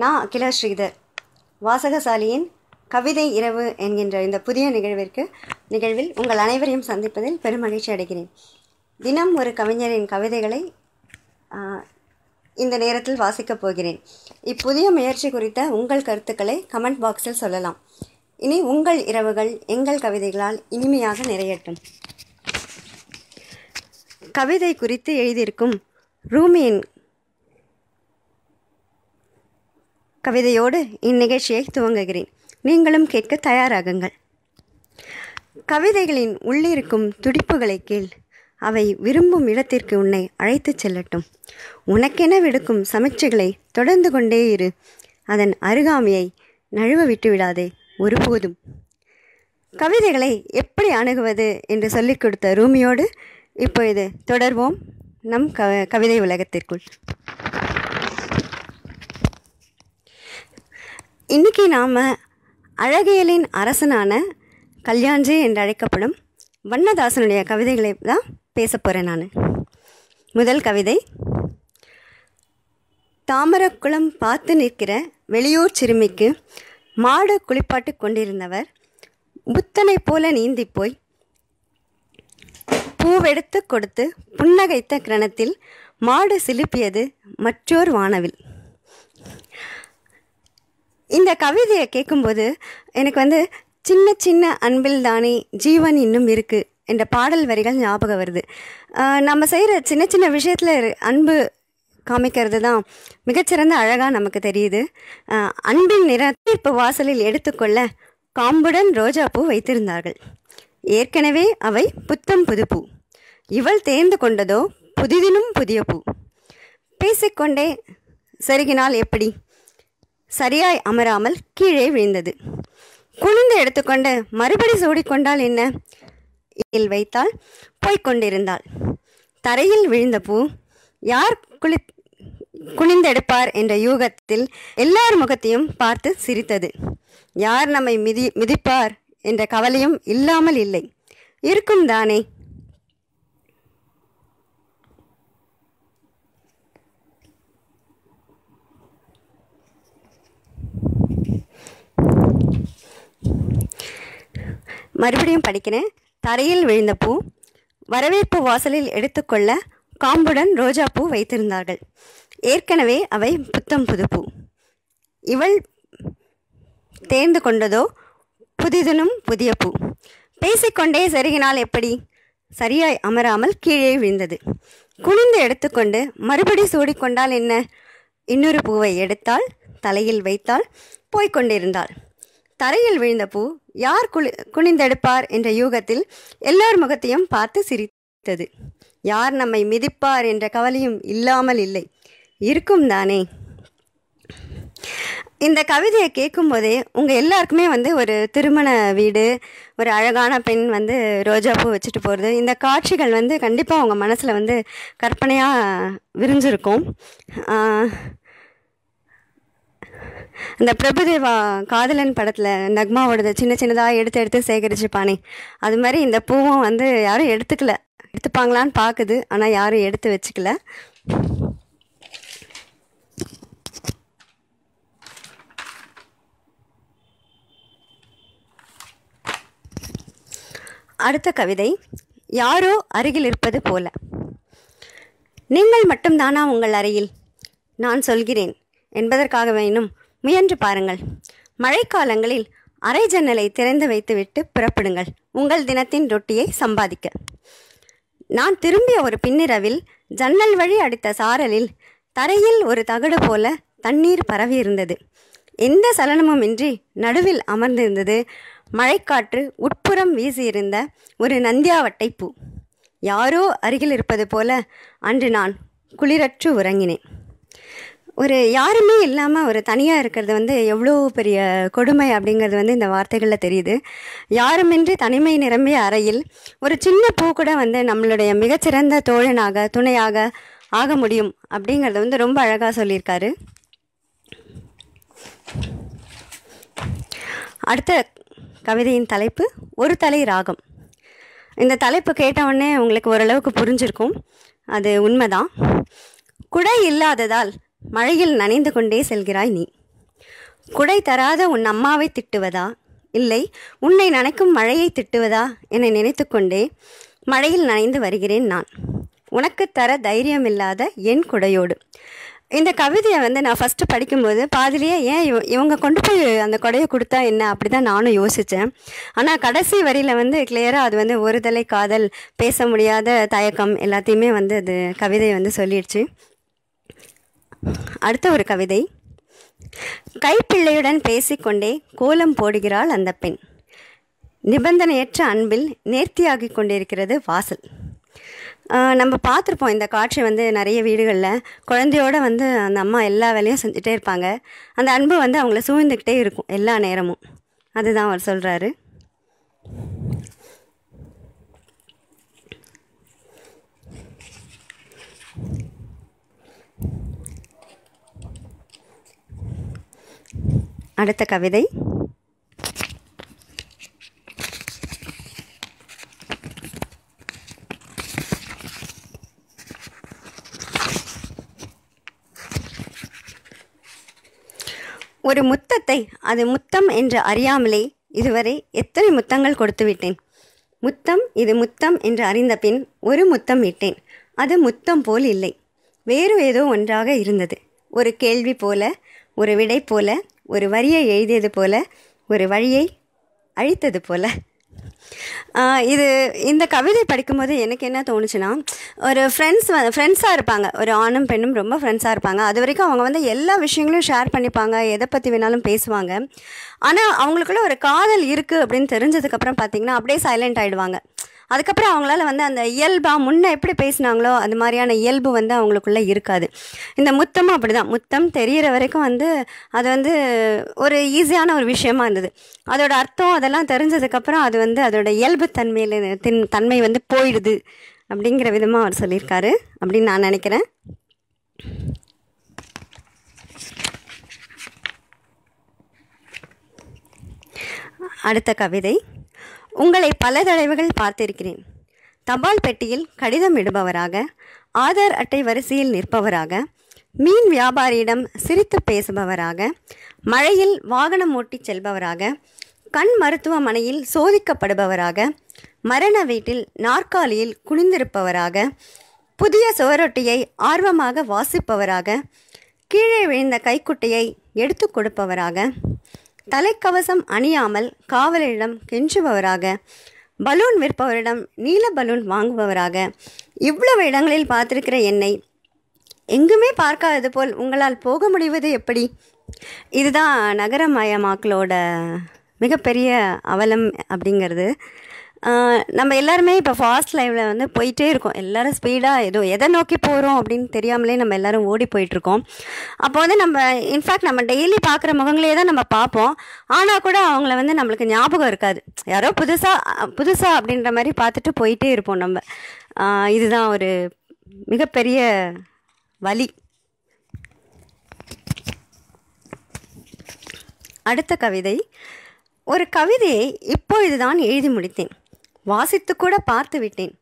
நான் அகிலா ஸ்ரீதர் வாசகசாலியின் கவிதை இரவு என்கின்ற இந்த புதிய நிகழ்விற்கு நிகழ்வில் உங்கள் அனைவரையும் சந்திப்பதில் பெருமகிழ்ச்சி அடைகிறேன். தினம் ஒரு கவிஞரின் கவிதைகளை இந்த நேரத்தில் வாசிக்கப் போகிறேன். இப்புதிய முயற்சி குறித்த உங்கள் கருத்துக்களை கமெண்ட் பாக்ஸில் சொல்லலாம். இனி உங்கள் இரவுகள் எங்கள் கவிதைகளால் இனிமையாக நிறையட்டும். கவிதை குறித்து எழுதியிருக்கும் ரூமியின் கவிதையோடு இந்நிகழ்ச்சியை துவங்குகிறேன். நீங்களும் கேட்க தயாராகுங்கள். கவிதைகளின் உள்ளிருக்கும் துடிப்புகளை கீழ் அவை விரும்பும் இடத்திற்கு உன்னை அழைத்துச் செல்லட்டும். உனக்கென விடுக்கும் சமீட்சைகளை தொடர்ந்து கொண்டே இரு. அதன் அருகாமையை நழுவ விட்டு விடாதே ஒருபோதும். கவிதைகளை எப்படி அணுகுவது என்று சொல்லிக் கொடுத்த ரூமியோடு இப்பொழுது தொடர்வோம் நம் க கவிதை உலகத்திற்குள். இன்னைக்கு நாம் அழகியலின் அரசனான கல்யாண்ஜி என்று அழைக்கப்படும் வண்ணதாசனுடைய கவிதைகளை தான் பேச போகிறேன் நான். முதல் கவிதை தாமரக்குளம் பார்த்து நிற்கிற வெளியூர் சிறுமிக்கு மாடு குளிப்பாட்டு கொண்டிருந்தவர் புத்தனைப் போல நீந்தி போய் பூவெடுத்து கொடுத்து புன்னகைத்த கிரணத்தில் மாடு சிலுப்பியது மற்றோர் வானவில். இந்த கவிதையை கேட்கும்போது எனக்கு வந்து சின்ன சின்ன அன்பில் தானே ஜீவன் இன்னும் இருக்குது என்ற பாடல் வரிகள் ஞாபகம் வருது. நம்ம செய்கிற சின்ன சின்ன விஷயத்தில் அன்பு காமிக்கிறது தான் மிகச்சிறந்த அழகாக நமக்கு தெரியுது. அன்பின் நிறத்தீர்ப்பு வாசலில் எடுத்துக்கொள்ள காம்புடன் ரோஜாப்பூ வைத்திருந்தார்கள். ஏற்கனவே அவை புத்தம் புது பூ இவள் தேர்ந்து கொண்டதோ புதிதினும் புதிய பூ பேசிக்கொண்டே செருகினால் எப்படி? சரியாய் அமராமல் கீழே விழுந்தது. குனிந்து எடுத்துக்கொண்டு மறுபடி சூடிக்கொண்டால் என்ன? இல் வைத்தால் போய்க் கொண்டிருந்தாள். தரையில் விழுந்த பூ யார் குளி குனிந்தெடுப்பார் என்ற யூகத்தில் எல்லார் முகத்தையும் பார்த்து சிரித்தது. யார் நம்மை மிதி மிதிப்பார் என்ற கவலையும் இல்லாமல் இல்லை. இருக்கும் தானே மறுபடியும் படிக்கிறேன். தரையில் விழுந்த பூ. வரவேற்பு வாசலில் எடுத்துக்கொள்ள காம்புடன் ரோஜா பூ வைத்திருந்தார்கள். ஏற்கனவே அவை புத்தம் புது பூ. இவள் தேர்ந்து கொண்டதோ புதிதனும் புதிய பூ. பேசிக்கொண்டே சருகினால் எப்படி? சரியாய் அமராமல் கீழே விழுந்தது. குனிந்து எடுத்துக்கொண்டு மறுபடி சூடிக்கொண்டால் என்ன? இன்னொரு பூவை எடுத்தாள் தலையில் வைத்தாள் போய்க்கொண்டிருந்தாள் தரையில் விழுந்த பூ யார் குளி குனிந்தெடுப்பார் என்ற யூகத்தில் எல்லார் முகத்தையும் பார்த்து சிரித்தது. யார் நம்மை மிதிப்பார் என்ற கவலையும் இல்லாமல் இல்லை. இருக்கும் தானே? இந்த கவிதையை கேட்கும்போதே உங்கள் எல்லாருக்குமே வந்து ஒரு திருமண வீடு ஒரு அழகான பெண் வந்து ரோஜா பூ வச்சுட்டு போகிறது இந்த காட்சிகள் வந்து கண்டிப்பாக உங்கள் மனசில் வந்து கற்பனையாக விரிஞ்சிருக்கும். இந்த பிரபுதேவா காதலன் படத்தில் நக்மாவோடது சின்ன சின்னதாக எடுத்து எடுத்து சேகரிச்சுப்பானே. அது மாதிரி இந்த பூவும் வந்து யாரும் எடுத்துக்கல. எடுத்துப்பாங்களான்னு பார்க்குது ஆனால் யாரும் எடுத்து வச்சுக்கல. அடுத்த கவிதை யாரோ அருகில் இருப்பது போல. நீங்கள் மட்டும்தானா உங்கள் அறையில்? நான் சொல்கிறேன். என்பதற்காக வேணும் முயன்று பாருங்கள். மழைக்காலங்களில் அரை ஜன்னலை திறந்து வைத்துவிட்டு புறப்படுங்கள். உங்கள் தினத்தின் ரொட்டியை சம்பாதிக்க. நான் திரும்பிய ஒரு பின்னிரவில் ஜன்னல் வழி அடித்த சாரலில் தரையில் ஒரு தகடு போல தண்ணீர் பரவியிருந்தது எந்த சலனமுமின்றி நடுவில் அமர்ந்திருந்தது. மழைக்காற்று உட்புறம் வீசியிருந்த ஒரு நந்தியாவட்டை பூ. யாரோ அருகில் இருப்பது போல அன்று நான் குளிரற்று உறங்கினேன். ஒரு யாருமே இல்லாமல் ஒரு தனியாக இருக்கிறது வந்து எவ்வளோ பெரிய கொடுமை அப்படிங்கிறது வந்து இந்த வார்த்தைகளில் தெரியுது. யாருமின்றி தனிமை நிரம்பிய அறையில் ஒரு சின்ன பூ கூட வந்து நம்மளுடைய மிகச்சிறந்த தோழனாக துணையாக ஆக முடியும் அப்படிங்கிறத வந்து ரொம்ப அழகாக சொல்லியிருக்காரு. அடுத்த கவிதையின் தலைப்பு ஒரு தலை ராகம். இந்த தலைப்பு கேட்டவுடனே உங்களுக்கு ஓரளவுக்கு புரிஞ்சிருக்கும். அது உண்மைதான். குடை இல்லாததால் மழையில் நனைந்து கொண்டே செல்கிறாய் நீ. குடை தராத உன் அம்மாவை திட்டுவதா? இல்லை உன்னை நனைக்கும் மழையை திட்டுவதா என நினைத்து கொண்டே மழையில் நனைந்து வருகிறேன் நான். உனக்கு தர தைரியம் இல்லாத என் குடையோடு. இந்த கவிதையை வந்து நான் ஃபஸ்ட்டு படிக்கும்போது பாதிலேயே ஏன் இவ இவங்க கொண்டு போய் அந்த கொடையை கொடுத்தா என்ன? அப்படி தான் நானும் யோசித்தேன் ஆனால் கடைசி வரியில் வந்து கிளியராக அது வந்து ஒருதலை காதல் பேச முடியாத தயக்கம் எல்லாத்தையுமே வந்து அது கவிதை வந்து சொல்லிடுச்சு. அடுத்த ஒரு கவிதை. கைப்பிள்ளையுடன் பேசிக்கொண்டே கோலம் போடுகிறாள் அந்த பெண். நிபந்தனையற்ற அன்பில் நேர்த்தியாகி கொண்டிருக்கிறது வாசல். நம்ம பார்த்துருப்போம் இந்த காட்சி வந்து நிறைய வீடுகளில். குழந்தையோட வந்து அந்த அம்மா எல்லா வேலையும் செஞ்சுட்டே இருப்பாங்க. அந்த அன்பு வந்து அவங்கள சூழ்ந்துக்கிட்டே இருக்கும் எல்லா நேரமும். அதுதான் அவர் சொல்கிறாரு அடுத்த கவிதை. ஒரு முத்தத்தை அது முத்தம் என்று அறியாமலே இதுவரை எத்தனை முத்தங்கள் கொடுத்து விட்டேன்? முத்தம் இது முத்தம் என்று அறிந்த பின் ஒரு முத்தம் விட்டேன் அது முத்தம் போல் இல்லை. வேறு ஏதோ ஒன்றாக இருந்தது. ஒரு கேள்வி போல ஒரு விடை போல ஒரு வரியை எழுதியது போல ஒரு வழியை அழித்தது போல. இது இந்த கவிதை படிக்கும்போது எனக்கு என்ன தோணுச்சுன்னா ஒரு ஃப்ரெண்ட்ஸ் ஃப்ரெண்ட்ஸாக இருப்பாங்க. ஒரு ஆணும் பெண்ணும் ரொம்ப ஃப்ரெண்ட்ஸாக இருப்பாங்க. அது வரைக்கும் அவங்க வந்து எல்லா விஷயங்களையும் ஷேர் பண்ணிப்பாங்க எதை பற்றி வேணாலும் பேசுவாங்க. ஆனால் அவங்களுக்குள்ள ஒரு காதல் இருக்குது அப்படின்னு தெரிஞ்சதுக்கப்புறம் பார்த்தீங்கன்னா அப்படியே சைலண்ட் ஆகிடுவாங்க அதுக்கப்புறம் அவங்களால வந்து அந்த இயல்பாக முன்னே எப்படி பேசினாங்களோ அது மாதிரியான இயல்பு வந்து அவங்களுக்குள்ளே இருக்காது. இந்த முத்தமும் அப்படி தான் முத்தம் தெரியிற வரைக்கும் வந்து அது வந்து ஒரு ஈஸியான ஒரு விஷயமா இருந்தது. அதோட அர்த்தம் அதெல்லாம் தெரிஞ்சதுக்கப்புறம் அது வந்து அதோட இயல்பு தன்மையில் தின் தன்மை வந்து போயிடுது அப்படிங்கிற விதமாக அவர் சொல்லியிருக்காரு அப்படின்னு நான் நினைக்கிறேன். அடுத்த கவிதை. உங்களை பல தடவைகள் பார்த்திருக்கிறேன். தபால் பெட்டியில் கடிதம் இடுபவராக ஆதார் அட்டை வரிசையில் நிற்பவராக மீன் வியாபாரியிடம் சிரித்து பேசுபவராக மழையில் வாகனம் ஓட்டிச் செல்பவராக கண் மருத்துவமனையில் சோதிக்கப்படுபவராக மரண வீட்டில் நாற்காலியில் குனிந்திருப்பவராக புதிய சுவரொட்டியை ஆர்வமாக வாசிப்பவராக கீழே விழுந்த கைக்குட்டையை எடுத்து கொடுப்பவராக தலைக்கவசம் அணியாமல் காவலரிடம் கெஞ்சுபவராக பலூன் விற்பவரிடம் நீல பலூன் வாங்குபவராக இவ்வளவு இடங்களில் பார்த்திருக்கிற என்னை எங்குமே பார்க்காதது போல் உங்களால் போக முடிவது எப்படி? இதுதான் நகரமயமாக்கலோட மிகப்பெரிய அவலம் அப்படிங்கிறது. நம்ம எல்லாருமே இப்போ ஃபாஸ்ட் லைஃப்பில் வந்து போயிட்டே இருக்கோம். எல்லாரும் ஸ்பீடாக ஏதோ எதை நோக்கி போகிறோம் அப்படின்னு தெரியாமலே நம்ம எல்லாரும் ஓடி போயிட்டுருக்கோம் அப்போ வந்து நம்ம இன்ஃபேக்ட் நம்ம டெய்லி பார்க்குற முகங்களே தான் நம்ம பார்ப்போம். ஆனால் கூட அவங்கள வந்து நம்மளுக்கு ஞாபகம் இருக்காது. யாரோ புதுசாக புதுசாக அப்படின்ற மாதிரி பார்த்துட்டு போயிட்டே இருப்போம் நம்ம. இதுதான் ஒரு மிகப்பெரிய வழி அடுத்த கவிதை. ஒரு கவிதையை இப்பொழுதுதான் எழுதி முடித்தேன். வாசித்து கூட பார்த்து விட்டேன்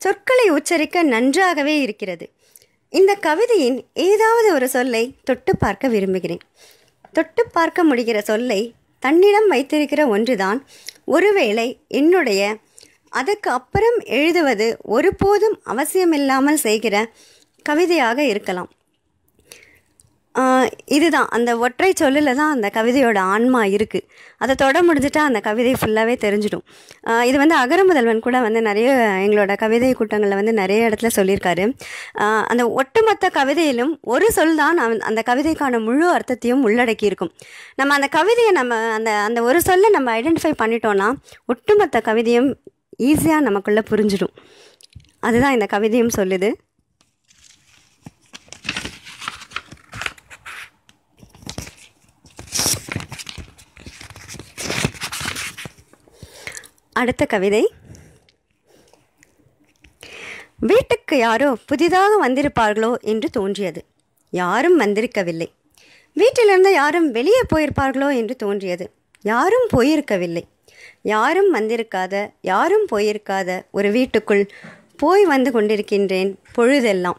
சொற்களை உச்சரிக்க நன்றாகவே இருக்கிறது. இந்த கவிதையின் ஏதாவது ஒரு சொல்லை தொட்டு பார்க்க விரும்புகிறேன். தொட்டு பார்க்க முடிகிற சொல்லை தன்னிடம் வைத்திருக்கிற ஒன்றுதான். ஒருவேளை என்னுடைய அதற்கு அப்புறம் எழுதுவது ஒருபோதும் அவசியமில்லாமல் செய்கிற கவிதையாக இருக்கலாம். இதுதான். அந்த ஒற்றை சொல்லில் தான் அந்த கவிதையோட ஆன்மா இருக்குது அதை தொட முடிஞ்சிட்டா அந்த கவிதை ஃபுல்லாகவே தெரிஞ்சிடும். இது வந்து அகர முதல்வன் கூட வந்து நிறைய எங்களோட கவிதை கூட்டங்களில் வந்து நிறைய இடத்துல சொல்லியிருக்காரு. அந்த ஒட்டுமொத்த கவிதையிலும் ஒரு சொல் தான் அந்த கவிதைக்கான முழு அர்த்தத்தையும் உள்ளடக்கி இருக்கும் நம்ம அந்த கவிதையை நம்ம அந்த அந்த ஒரு சொல்லை நம்ம ஐடென்டிஃபை பண்ணிட்டோன்னா ஒட்டுமொத்த கவிதையும் ஈஸியாக நமக்குள்ளே புரிஞ்சிடும். அதுதான் இந்த கவிதையும் சொல்லுது. அடுத்த கவிதை. வீட்டுக்கு யாரோ புதிதாக வந்திருப்பார்களோ என்று தோன்றியது. யாரும் வந்திருக்கவில்லை. வீட்டிலிருந்து யாரும் வெளியே போயிருப்பார்களோ என்று தோன்றியது. யாரும் போயிருக்கவில்லை. யாரும் வந்திருக்காத யாரும் போயிருக்காத ஒரு வீட்டுக்குள் போய் வந்து கொண்டிருக்கின்றேன் பொழுதெல்லாம்.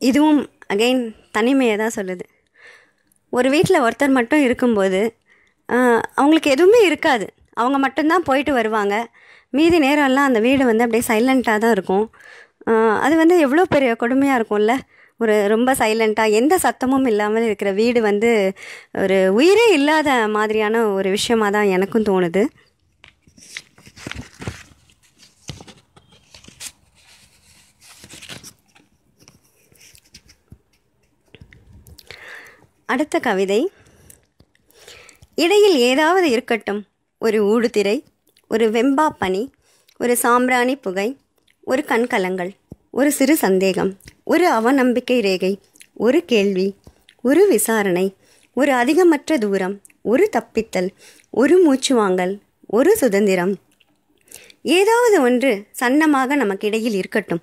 இதுவும் அகைன் தனிமையை தான் சொல்லுது. ஒரு வீட்டில் ஒருத்தர் மட்டும் இருக்கும்போது அவங்களுக்கு எதுவுமே இருக்காது. அவங்க மட்டும்தான் போயிட்டு வருவாங்க. மீதி நேரம்லாம் அந்த வீடு வந்து அப்படியே சைலண்ட்டாக தான் இருக்கும். அது வந்து எவ்வளோ பெரிய கொடுமையாக இருக்கும்ல. ஒரு ரொம்ப சைலண்ட்டாக எந்த சத்தமும் இல்லாமல் இருக்கிற வீடு வந்து ஒரு உயிரே இல்லாத மாதிரியான ஒரு விஷயமாக தான் எனக்கும் தோணுது. அடுத்த கவிதை. இடையில் ஏதாவது இருக்கட்டும். ஒரு ஊடுதிரை ஒரு வெம்பா பனி ஒரு சாம்பிராணி புகை ஒரு கண்கலங்கள் ஒரு சிறு சந்தேகம் ஒரு அவநம்பிக்கை ரேகை ஒரு கேள்வி ஒரு விசாரணை ஒரு அதிகமற்ற தூரம் ஒரு தப்பித்தல் ஒரு மூச்சு வாங்கல் ஒரு சுதந்திரம். ஏதாவது ஒன்று சன்னமாக நமக்கிடையில் இருக்கட்டும்.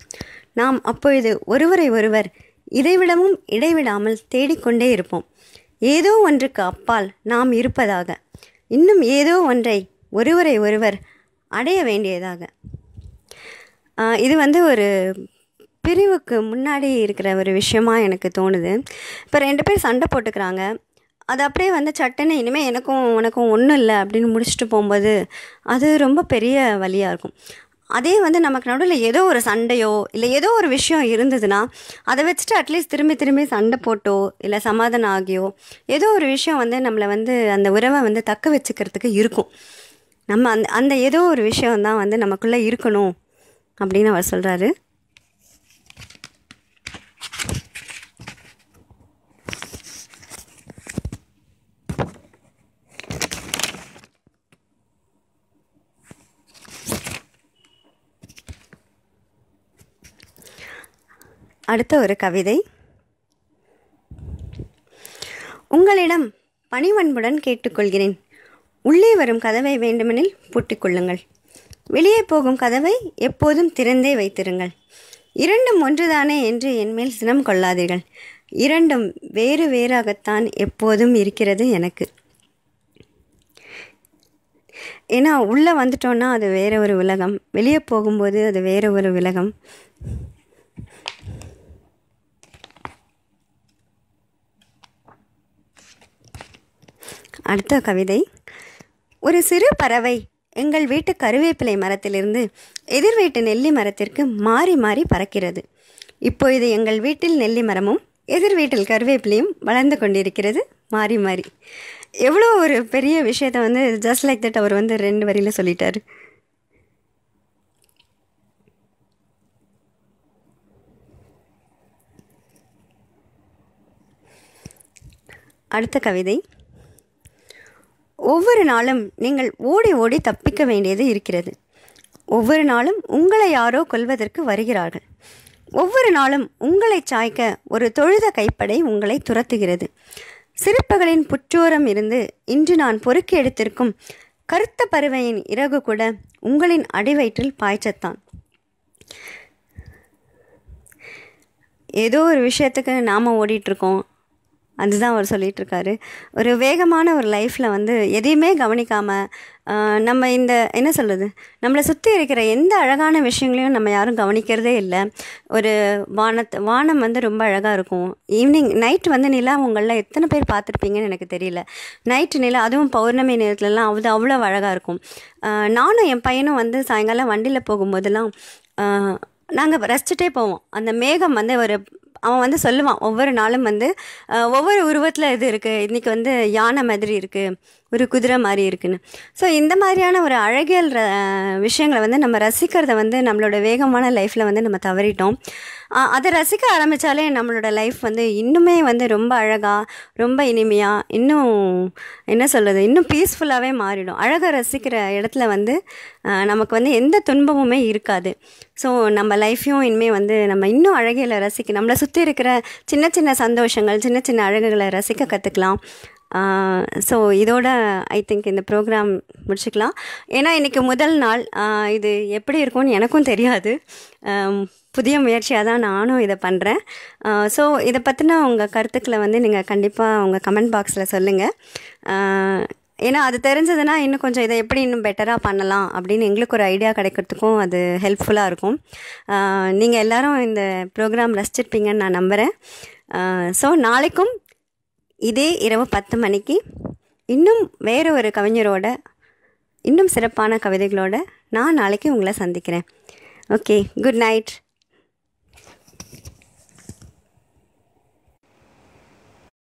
நாம் அப்பொழுது ஒருவரை ஒருவர் இதைவிடவும் இடைவிடாமல் தேடிக்கொண்டே இருப்போம். ஏதோ ஒன்றுக்கு அப்பால் நாம் இருப்பதாக. இன்னும் ஏதோ ஒன்றை ஒருவரை ஒருவர் அடைய வேண்டியதாக. இது வந்து ஒரு பிரிவுக்கு முன்னாடி இருக்கிற ஒரு விஷயமா எனக்கு தோணுது. இப்போ ரெண்டு பேர் சண்டை போட்டுக்கிறாங்க. அது அப்படியே வந்து சட்டுன்னு இனிமேல் எனக்கும் உனக்கும் ஒன்றும் இல்லை அப்படின்னு முடிச்சுட்டு போகும்போது அது ரொம்ப பெரிய வழியாக இருக்கும். அதே வந்து நமக்கு நடுவில் ஏதோ ஒரு சண்டையோ இல்லை ஏதோ ஒரு விஷயம் இருந்ததுன்னா அதை வச்சுட்டு அட்லீஸ்ட் திரும்பி திரும்பி சண்டை போட்டோ இல்லை சமாதானம் ஆகியோ ஏதோ ஒரு விஷயம் வந்து நம்மளை வந்து அந்த உறவை வந்து தக்க வச்சுக்கிறதுக்கு இருக்கும். நம்ம அந்த அந்த ஏதோ ஒரு விஷயம் தான் வந்து நமக்குள்ளே இருக்கணும் அப்படின்னு அவர் சொல்கிறாரு அடுத்த ஒரு கவிதை. உங்களிடம் பணிவன்புடன் கேட்டுக்கொள்கிறேன். உள்ளே வரும் கதவை வேண்டுமெனில் பூட்டிக் கொள்ளுங்கள் வெளியே போகும் கதவை எப்போதும் திறந்தே வைத்திருங்கள். இரண்டும் ஒன்றுதானே என்று என்மேல் சினம் கொள்ளாதீர்கள். இரண்டும் வேறு வேறாகத்தான் எப்போதும் இருக்கிறது எனக்கு. ஏன்னா உள்ளே வந்துட்டோன்னா அது வேற ஒரு உலகம். வெளியே போகும்போது அது வேற ஒரு உலகம். அடுத்த கவிதை. ஒரு சிறு பறவை எங்கள் வீட்டு கருவேப்பிலை மரத்திலிருந்து எதிர் வீட்டு நெல்லி மரத்திற்கு மாறி மாறி பறக்கிறது. இப்பொழுது எங்கள் வீட்டில் நெல்லி மரமும் எதிர் வீட்டில் கருவேப்பிலையும் வளர்ந்து கொண்டிருக்கிறது மாறி மாறி. எவ்வளோ ஒரு பெரிய விஷயத்த வந்து ஜஸ்ட் லைக் தட் அவர் வந்து ரெண்டு வரியில் சொல்லிட்டார். அடுத்த கவிதை. ஒவ்வொரு நாளும் நீங்கள் ஓடி ஓடி தப்பிக்க வேண்டியது இருக்கிறது. ஒவ்வொரு நாளும் உங்களை யாரோ கொல்வதற்கு வருகிறார்கள். ஒவ்வொரு நாளும் உங்களை சாய்க்க ஒரு தொழுத கைப்படை உங்களை துரத்துகிறது. சிறுப்பகளின் புற்றோரம் இருந்து இன்று நான் பொறுக்கி எடுத்திருக்கும் கருத்த பருவையின் இறகு கூட உங்களின் அடிவயிற்றில் பாய்ச்சத்தான். ஏதோ ஒரு விஷயத்துக்கு நாம் ஓடிட்டுருக்கோம் அதுதான் அவர் சொல்லிட்டு இருக்காரு ஒரு வேகமான ஒரு லைஃப்பில் வந்து எதையுமே கவனிக்காமல் நம்ம இந்த என்ன சொல்கிறது நம்மளை சுற்றி இருக்கிற எந்த அழகான விஷயங்களையும் நம்ம யாரும் கவனிக்கிறதே இல்லை. ஒரு வானத்து வானம் வந்து ரொம்ப அழகாக இருக்கும். ஈவினிங் நைட் வந்து நிலா உங்களில் எத்தனை பேர் பார்த்துருப்பீங்கன்னு எனக்கு தெரியல. நைட்டு நிலா அதுவும் பௌர்ணமி நேரத்துலலாம் அது அவ்வளோ அழகாக இருக்கும். நானும் என் பையனும் வந்து சாயங்காலம் வண்டியில் போகும்போதெல்லாம் நாங்கள் ரசிச்சுட்டே போவோம். அந்த மேகம் வந்து ஒரு அவன் வந்து சொல்லுவான் ஒவ்வொரு நாளும் வந்து ஒவ்வொரு உருவத்தில் இது இருக்குது இன்றைக்கி வந்து யானை மாதிரி இருக்குது ஒரு குதிரை மாதிரி இருக்குன்னு. ஸோ இந்த மாதிரியான ஒரு அழகியல் ர- விஷயங்களை வந்து நம்ம ரசிக்கிறத வந்து நம்மளோட வேகமான லைஃப்பில் வந்து நம்ம தவறிட்டோம். அதை ரசிக்க ஆரம்பித்தாலே நம்மளோட லைஃப் வந்து இன்னுமே வந்து ரொம்ப அழகாக ரொம்ப இனிமையாக இன்னும் என்ன சொல்கிறது இன்னும் பீஸ்ஃபுல்லாகவே மாறிடும். அழகாக ரசிக்கிற இடத்துல வந்து நமக்கு வந்து எந்த துன்பமுமே இருக்காது. ஸோ நம்ம லைஃப்பையும் இனிமேல் வந்து நம்ம இன்னும் அழகியலை ரசிக்க நம்மளை சுற்றி இருக்கிற சின்ன சின்ன சந்தோஷங்கள் சின்ன சின்ன அழகுகளை ரசிக்க கற்றுக்கலாம் ஸோ இதோட ஐ திங்க் இந்த ப்ரோக்ராம் முடிச்சுக்கலாம். ஏன்னா இன்றைக்கி முதல் நாள். இது எப்படி இருக்கும்னு எனக்கும் தெரியாது. புதிய முயற்சியாக தான் நானும் இதை பண்ணுறேன் ஸோ இதை பற்றின உங்கள் கருத்துக்களை வந்து நீங்கள் கண்டிப்பாக உங்கள் கமெண்ட் பாக்ஸில் சொல்லுங்கள் ஏன்னா அது தெரிஞ்சதுன்னா இன்னும் கொஞ்சம் இதை எப்படி இன்னும் பெட்டராக பண்ணலாம் அப்படின்னு எங்களுக்கு ஒரு ஐடியா கிடைக்கிறதுக்கும் அது ஹெல்ப்ஃபுல்லாக இருக்கும். நீங்கள் எல்லோரும் இந்த ப்ரோக்ராம் ரசிச்சிருப்பீங்கன்னு நான் நம்புகிறேன் ஸோ நாளைக்கும் இதே இரவு பத்து மணிக்கு இன்னும் வேறு ஒரு கவிஞரோட இன்னும் சிறப்பான கவிதைகளோட நான் நாளைக்கு உங்களை சந்திக்கிறேன். Okay good night